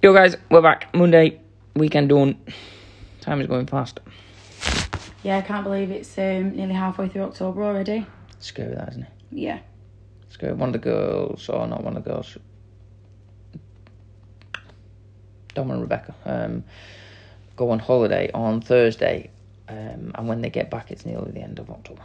Yo, guys, we're back. Monday, weekend done. Time is going fast. Yeah, I can't believe it's um, nearly halfway through October already. It's Scary, that isn't it? Yeah. It's Scary. One of the girls, or not one of the girls, Dom and Rebecca, um, go on holiday on Thursday, um, and when they get back, it's nearly the end of October.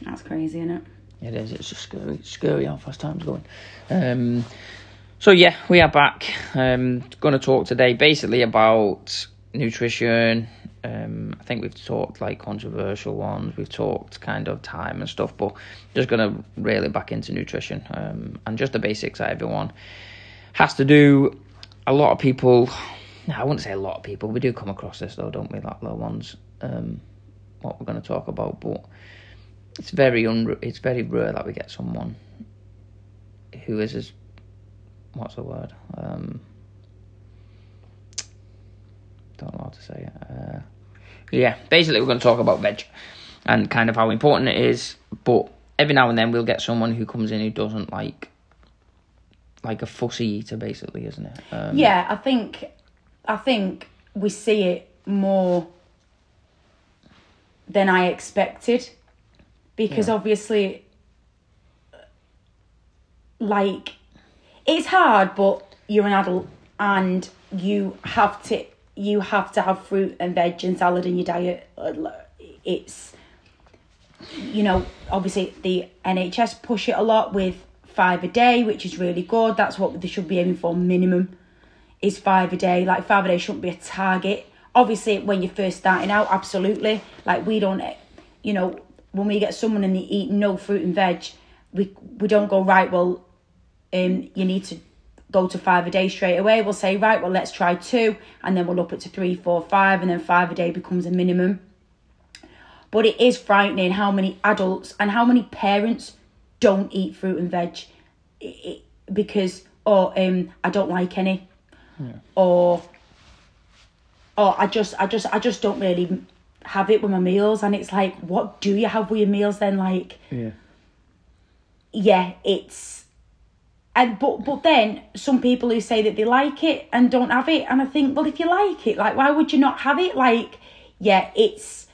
That's crazy, isn't it? It is. It's just scary. It's scary how fast time's going. Um, so yeah, we are back. Um, going to talk today basically about nutrition. Um, I think we've talked like controversial ones. We've talked kind of time and stuff, but just going to really back into nutrition um, and just the basics that everyone has to do. A lot of people, I wouldn't say a lot of people. We do come across this though, don't we? Like little ones. Um, what we're going to talk about, but it's very it's very rare that we get someone who is as what's the word? Um don't know how to say it. Uh, yeah basically we're going to talk about veg and kind of how important it is but every now and then we'll get someone who comes in who doesn't like like a fussy eater basically isn't it? Um, Yeah, I think I think we see it more than I expected because Yeah. obviously like it's hard but you're an adult and you have to you have to have fruit and veg and salad in your diet it's you know obviously the NHS push it a lot with five a day which is really good that's what they should be aiming for minimum is five a day. Like five a day shouldn't be a target. Obviously, when you're first starting out, absolutely. Like we don't, you know, when we get someone and they eat no fruit and veg, we we don't go right. Well, um, you need to go to five a day straight away. We'll say right. Well, let's try two, and then we'll up it to three, four, five, and then five a day becomes a minimum. But it is frightening how many adults and how many parents don't eat fruit and veg, because or um I don't like any or or I just I just I just don't really have it with my meals and it's like what do you have with your meals then like yeah yeah it's and but but then some people who say that they like it and don't have it and I think well if you like it like why would you not have it? Like yeah it's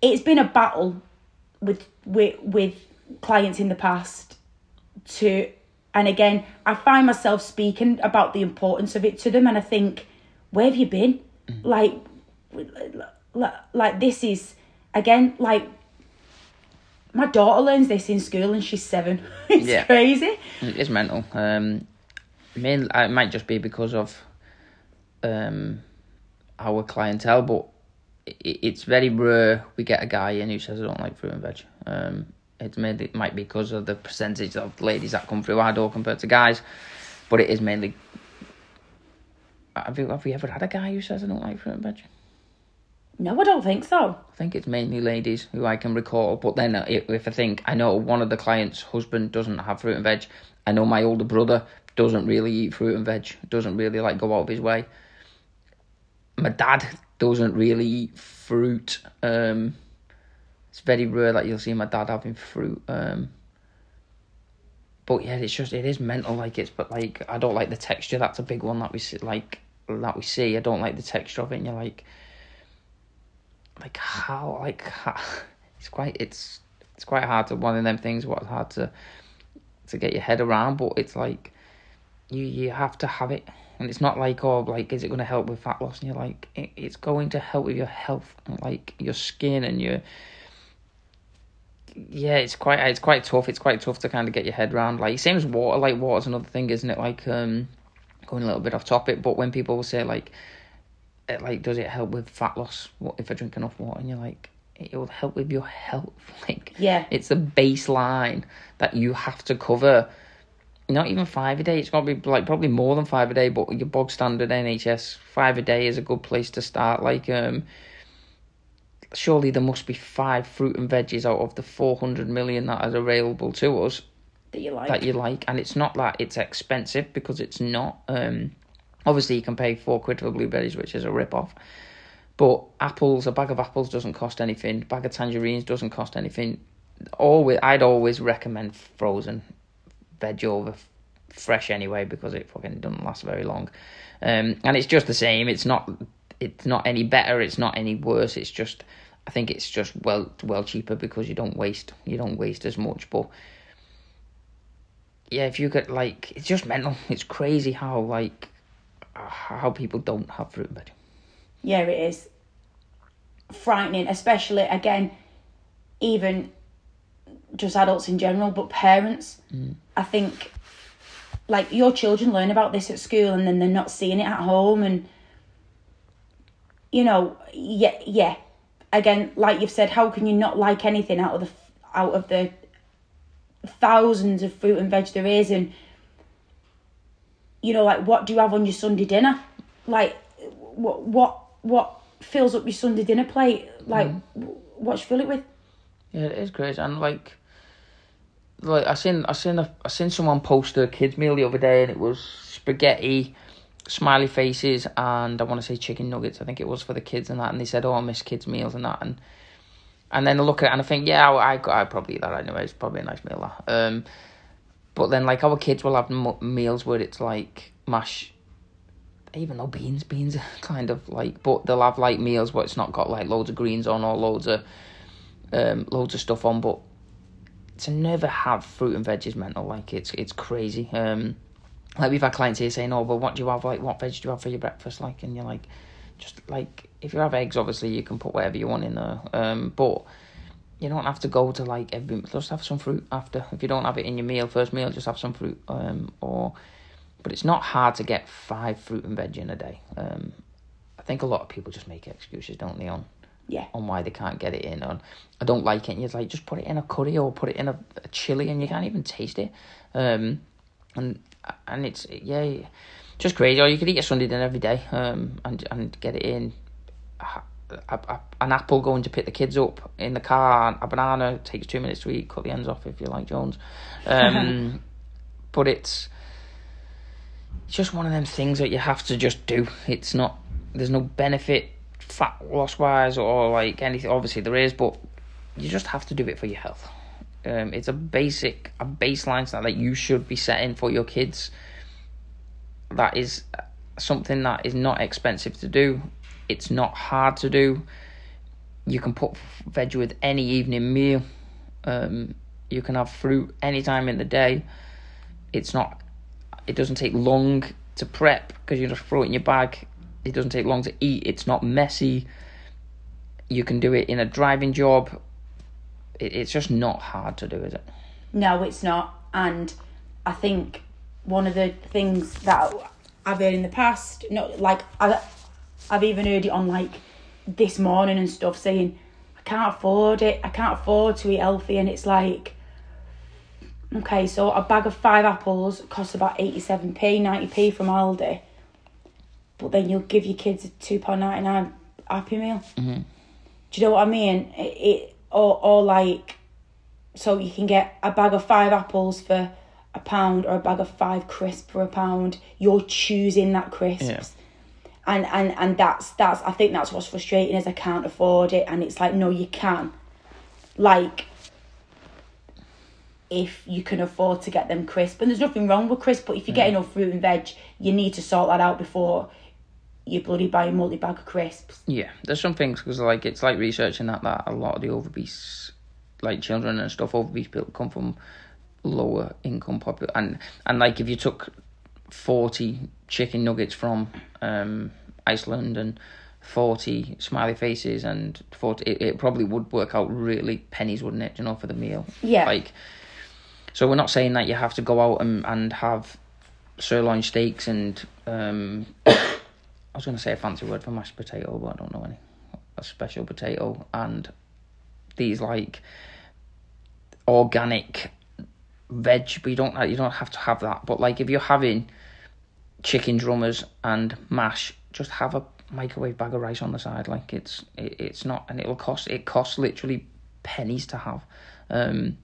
it's been a battle with with with clients in the past to and again I find myself speaking about the importance of it to them and I think where have you been? Mm. Like like, like this is again like my daughter learns this in school and she's seven it's Yeah. crazy It's mental. Um, main, it might just be because of um, our clientele, but it, it's very rare we get a guy in who says I don't like fruit and veg. Um, it's mainly it might be because of the percentage of ladies that come through our door compared to guys, but it is mainly. Have you have we ever had a guy who says I don't like fruit and veg? No I don't think so I think it's mainly ladies who I can recall. But then, uh, if, I think I know one of the clients' husband doesn't have fruit and veg, I know my older brother doesn't really eat fruit and veg. Doesn't really like go out of his way. My dad doesn't really eat fruit. Um, it's very rare that you'll see my dad having fruit. Um, but yeah, it's just it is mental. Like it's but like I don't like the texture. That's a big one that we see. Like that we see. I don't like the texture of it. And you're like like how like how, it's quite it's it's quite hard to one of them things what's hard to to get your head around but it's like you you have to have it. And it's not like oh like is it going to help with fat loss? And you're like it, it's going to help with your health and like your skin and your yeah it's quite it's quite tough. It's quite tough to kind of get your head around. Like same as water like water's another thing isn't it? Like um going a little bit off topic but when people will say like it, like does it help with fat loss? What if i drink enough water and you're like it will help with your health. Like Yeah. it's the baseline that you have to cover. Not even five a day. It's got to be like probably more than five a day but your bog standard nhs five a day is a good place to start. Like um surely there must be five fruit and veggies out of the 400 million that are available to us that you like. that you like, and it's not that it's expensive because it's not. Um, obviously, you can pay four quid for blueberries, which is a rip off. But apples, a bag of apples doesn't cost anything. A bag of tangerines doesn't cost anything. Always, I'd always recommend frozen veg over fresh anyway because it fucking doesn't last very long. Um, and it's just the same. It's not it's not any better. It's not any worse. It's just I think it's just well well cheaper because you don't waste you don't waste as much. But yeah, if you get like it's just mental. It's crazy how like how people don't have fruit and veg. Yeah, it is frightening, especially again, even just adults in general, but parents. Mm. I think like your children learn about this at school and then they're not seeing it at home and you know, yeah, yeah. Again, like you've said, how can you not like anything out of the out of the thousands of fruit and veg there is and you know like what do you have on your sunday dinner like what what what fills up your sunday dinner plate like what you fill it with Yeah, it is crazy, and like, like I seen, I seen, a, I seen someone post a kids meal the other day, and it was spaghetti, smiley faces, and I want to say chicken nuggets. I think it was for the kids and that, and they said, "Oh, I miss kids meals and that," and and then I look at it and I think, yeah, I I I'd probably eat that anyway. It's probably a nice meal. That. Um, but then like our kids will have m- meals where it's like mash. Even though beans, beans are kind of like, but they'll have like meals where it's not got like loads of greens on or loads of um, loads of stuff on, but to never have fruit and veg is mental. Like it's it's crazy. Um, like we've had clients here saying, "Oh, but what do you have? Like, what veg do you have for your breakfast?" Like, and you're like, just like if you have eggs, obviously you can put whatever you want in there. Um, but you don't have to go to like every. Just have some fruit after. If you don't have it in your meal, first meal, just have some fruit. Um, or, but it's not hard to get five fruit and veg in a day. Um, I think a lot of people just make excuses, don't they, on yeah on why they can't get it in. On I don't like it, and you're like, just put it in a curry or put it in a, a chili, and you can't even taste it. Um, and and it's yeah, just crazy. Or you could eat a Sunday dinner every day, um, and and get it in. A, a, an apple going to pick the kids up in the car, a banana takes two minutes to eat. Cut the ends off if you like Jones. Um, but it's it's just one of them things that you have to just do. It's not there's no benefit fat loss wise or like anything. Obviously there is, but you just have to do it for your health. Um, it's a basic a baseline that like you should be setting for your kids. That is something that is not expensive to do. It's not hard to do. You can put veg with any evening meal. Um, you can have fruit any time in the day. It's not. It doesn't take long to prep because you just throw it in your bag. It doesn't take long to eat. It's not messy. You can do it in a driving job. It, it's just not hard to do, is it? No, it's not. And I think one of the things that I've heard in the past, not like I, I've even heard it on like this morning and stuff, saying I can't afford it. I can't afford to eat healthy, and it's like, okay, so a bag of five apples costs about eighty seven p, ninety p from Aldi, but then you'll give your kids a two pound ninety nine Happy Meal. Mm-hmm. Do you know what I mean? It, it or or like so you can get a bag of five apples for a pound or a bag of five crisps for a pound. You're choosing that crisps. Yeah. And, and and that's that's I think that's what's frustrating is I can't afford it and it's like no you can. Like if you can afford to get them crisp and there's nothing wrong with crisp but if you get mm. enough fruit and veg you need to sort that out before you bloody buy a multi bag of crisps. Yeah, there's some things because like it's like researching that that a lot of the obese, like children and stuff, obese people come from lower income popul and and like if you took forty chicken nuggets from um Iceland and forty smiley faces and forty, it, it probably would work out really pennies, wouldn't it? You know, for the meal. Yeah. Like, so we're not saying that you have to go out and and have sirloin steaks and um. I was going to say a fancy word for mashed potato, but I don't know any. A special potato and these like organic veg, but you don't you don't have to have that. But like if you're having chicken drummers and mash, just have a microwave bag of rice on the side. Like it's it, it's not, and it'll cost it costs literally pennies to have. Um,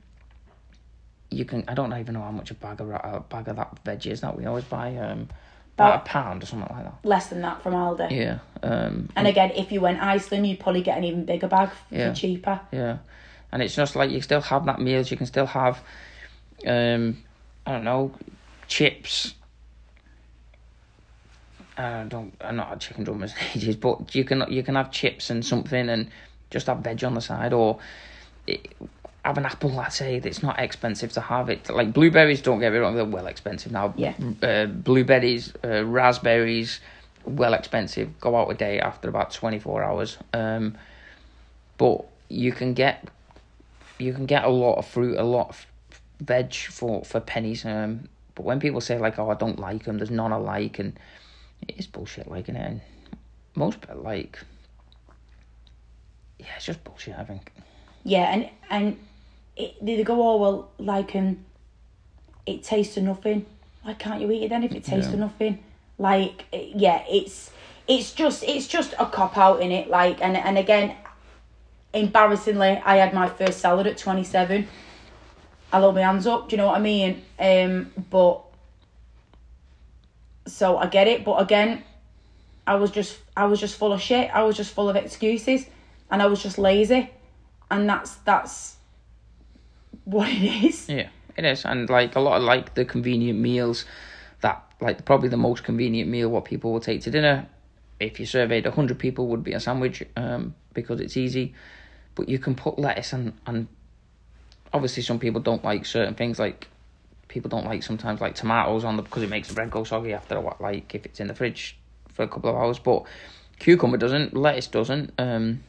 you can I don't even know how much a bag of a bag of that veg is that we always buy um about a pound or something like that. Less than that from Aldi. Yeah. Um, And again, if you went Iceland, you'd probably get an even bigger bag for Yeah. cheaper. Yeah, and it's just like you still have that meals. You can still have, um, I don't know, chips. I don't. I'm not had chicken drummers in ages, but you can you can have chips and something and just have veg on the side, or it, have an apple latte that's not expensive to have. It like blueberries. Don't get me wrong; they're well expensive now. Yeah. Uh, blueberries, uh, raspberries, well expensive. Go out a day after about twenty four hours. Um, but you can get you can get a lot of fruit, a lot of veg for for pennies. Um, but when people say like, "Oh, I don't like them," there's none I like, and it is bullshit. Like, and and most people like, yeah, it's just bullshit. I think. Yeah, and and it, they go, oh well, like um, it tastes of nothing. Why can't you eat it then if it tastes Yeah. of nothing? Like, yeah, it's it's just it's just a cop out in it. Like, and and again, embarrassingly, I had my first salad at twenty seven. I hold my hands up. Do you know what I mean? Um, but so I get it, but again, I was just I was just full of shit. I was just full of excuses, and I was just lazy, and that's that's what it is. Yeah, it is, and like a lot of like the convenient meals that like probably the most convenient meal what people will take to dinner. If you surveyed hundred people, would be a sandwich, um, because it's easy. But you can put lettuce and and obviously some people don't like certain things like people don't like sometimes like tomatoes on the because it makes the bread go soggy after a while like if it's in the fridge for a couple of hours but cucumber doesn't lettuce doesn't um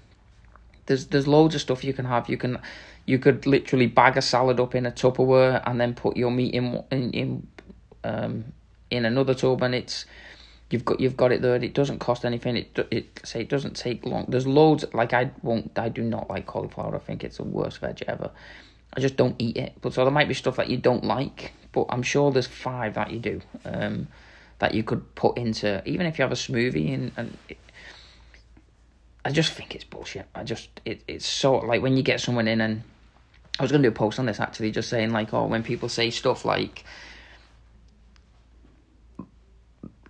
there's there's loads of stuff you can have. You can you could literally bag a salad up in a tupperware and then put your meat in in, in um in another tub and it's you've got you've got it there. It doesn't cost anything. It it say it doesn't take long. There's loads like i won't i do not like cauliflower. I think it's the worst veg ever i just don't eat it. But so there might be stuff that you don't like but i'm sure there's five that you do um that you could put into even if you have a smoothie and and it, i just think it's bullshit. I just it, it's so like when you get someone in and i was to do a post on this actually just saying like oh when people say stuff like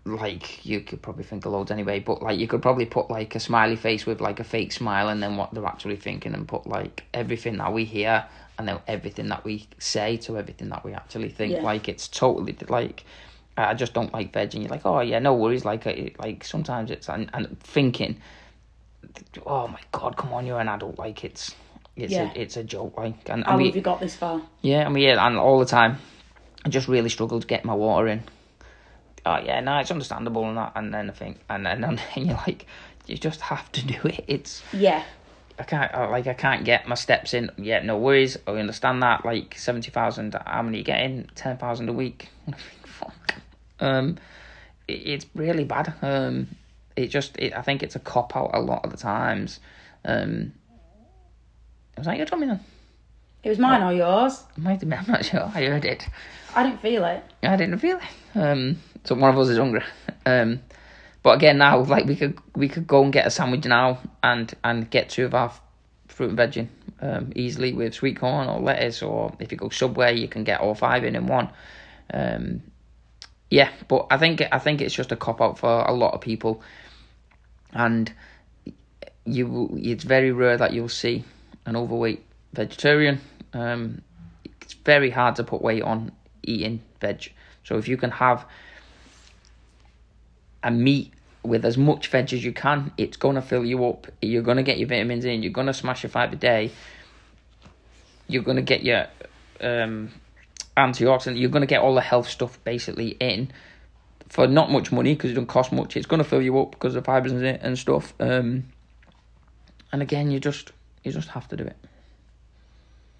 like you could probably think of loads anyway, but like you could probably put like a smiley face with like a fake smile and then what they're actually thinking and put like everything that we hear and then everything that we say to everything that we actually think. Yeah. Like it's totally like I just don't like veg and you're like, Oh yeah, no worries, like like sometimes it's and, and thinking Oh my god, come on, you're an adult, like it's it's Yeah. a it's a joke, like and, how we, have you got this far? yeah, I mean, yeah, and all the time, I just really struggle to get my water in. Oh yeah, no, it's understandable and that, and then I think, and then and then you're like, you just have to do it. It's Yeah, I can't I- like I can't get my steps in. Yeah, no worries. I understand that. Like seventy thousand, how many you getting? Ten thousand a week. Fuck. Um, it, it's really bad. Um, it just it, I think it's a cop out a lot of the times. Um, was that your tummy then? It was mine or yours. Might have been, I'm not sure. I heard it. I didn't feel it. I didn't feel it. Um, so one of us is hungry. Um, but again, now like we could we could go and get a sandwich now and and get two of our fruit and veg in um, easily with sweet corn or lettuce, or if you go Subway, you can get all five in in one. Um, yeah, but I think I think it's just a cop out for a lot of people, and you it's very rare that you'll see an overweight vegetarian. Um, it's very hard to put weight on eating veg. So if you can have a meat with as much veg as you can, it's gonna fill you up. You're gonna get your vitamins in. You're gonna smash your five a day. You're gonna get your um, antioxidant. You're gonna get all the health stuff basically in for not much money because it doesn't cost much. It's gonna fill you up because the fibers in it and stuff. Um, and again, you just you just have to do it.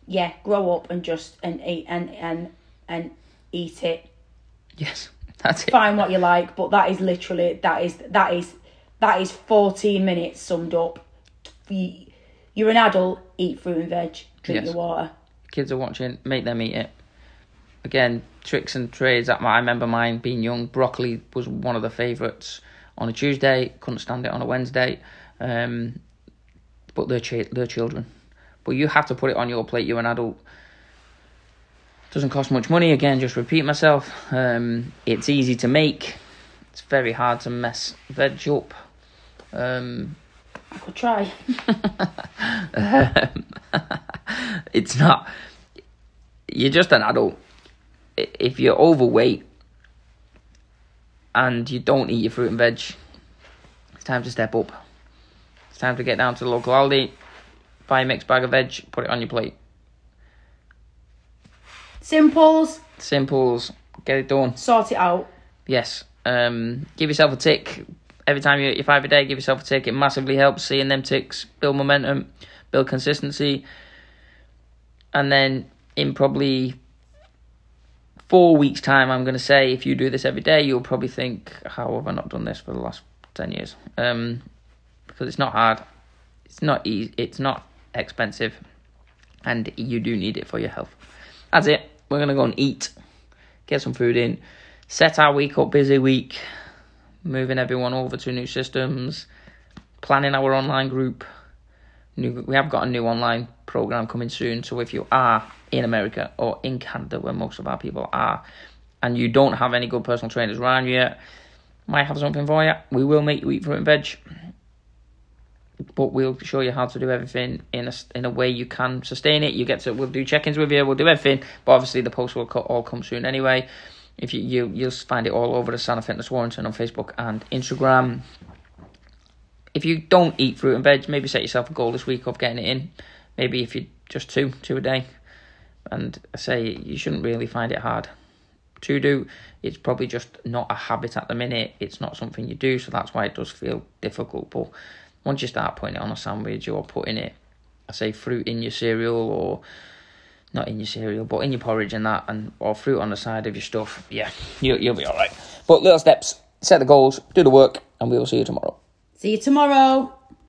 Yeah, grow up and just and eat and and and eat it. Yes, that's it. Find what you like, but that is literally that is that is that is fourteen minutes summed up. You- You're an adult. Eat fruit and veg. Drink Yes. your water. kids are watching, make them eat it. Again, tricks and trades. That I remember mine being young. Broccoli was one of the favourites on a Tuesday. Couldn't stand it on a Wednesday. Um, but they're chi- they're children. But you have to put it on your plate. You're an adult. Doesn't cost much money. Again, just repeat myself. Um, it's easy to make. It's very hard to mess veg up. Um, I could try. it's not. You're just an adult. If you're overweight, and you don't eat your fruit and veg, it's time to step up. It's time to get down to the local Aldi, buy a mixed bag of veg, put it on your plate. Simples, Simples, get it done. sort it out. Yes. Um, give yourself a tick every time you eat your five a day. Give yourself a tick. It massively helps seeing them ticks build momentum, build consistency, and then in probably four weeks' time, I'm going to say if you do this every day, you'll probably think, "How have I not done this for the last ten years?" Um, because it's not hard, it's not easy, it's not expensive, and you do need it for your health. That's it. We're gonna go and eat, get some food in, set our week up, busy week, moving everyone over to new systems, planning our online group. New, we have got a new online program coming soon. So if you are in America or in Canada, where most of our people are, and you don't have any good personal trainers around you yet, might have something for you. We will make you eat fruit and veg, but we'll show you how to do everything in a in a way you can sustain it. You get to we'll do check-ins with you. We'll do everything, but obviously the post will all come soon anyway. If you you you'll find it all over the Sana Fitness Warrington on Facebook and Instagram. If you don't eat fruit and veg, maybe set yourself a goal this week of getting it in. Maybe if you just two two a day, and I say you shouldn't really find it hard to do. It's probably just not a habit at the minute. It's not something you do, so that's why it does feel difficult. But once you start putting it on a sandwich or putting it, I say fruit in your cereal or not in your cereal, but in your porridge and that, and or fruit on the side of your stuff, yeah, you, you'll be all right. But little steps, set the goals, do the work, and we will see you tomorrow. See you tomorrow.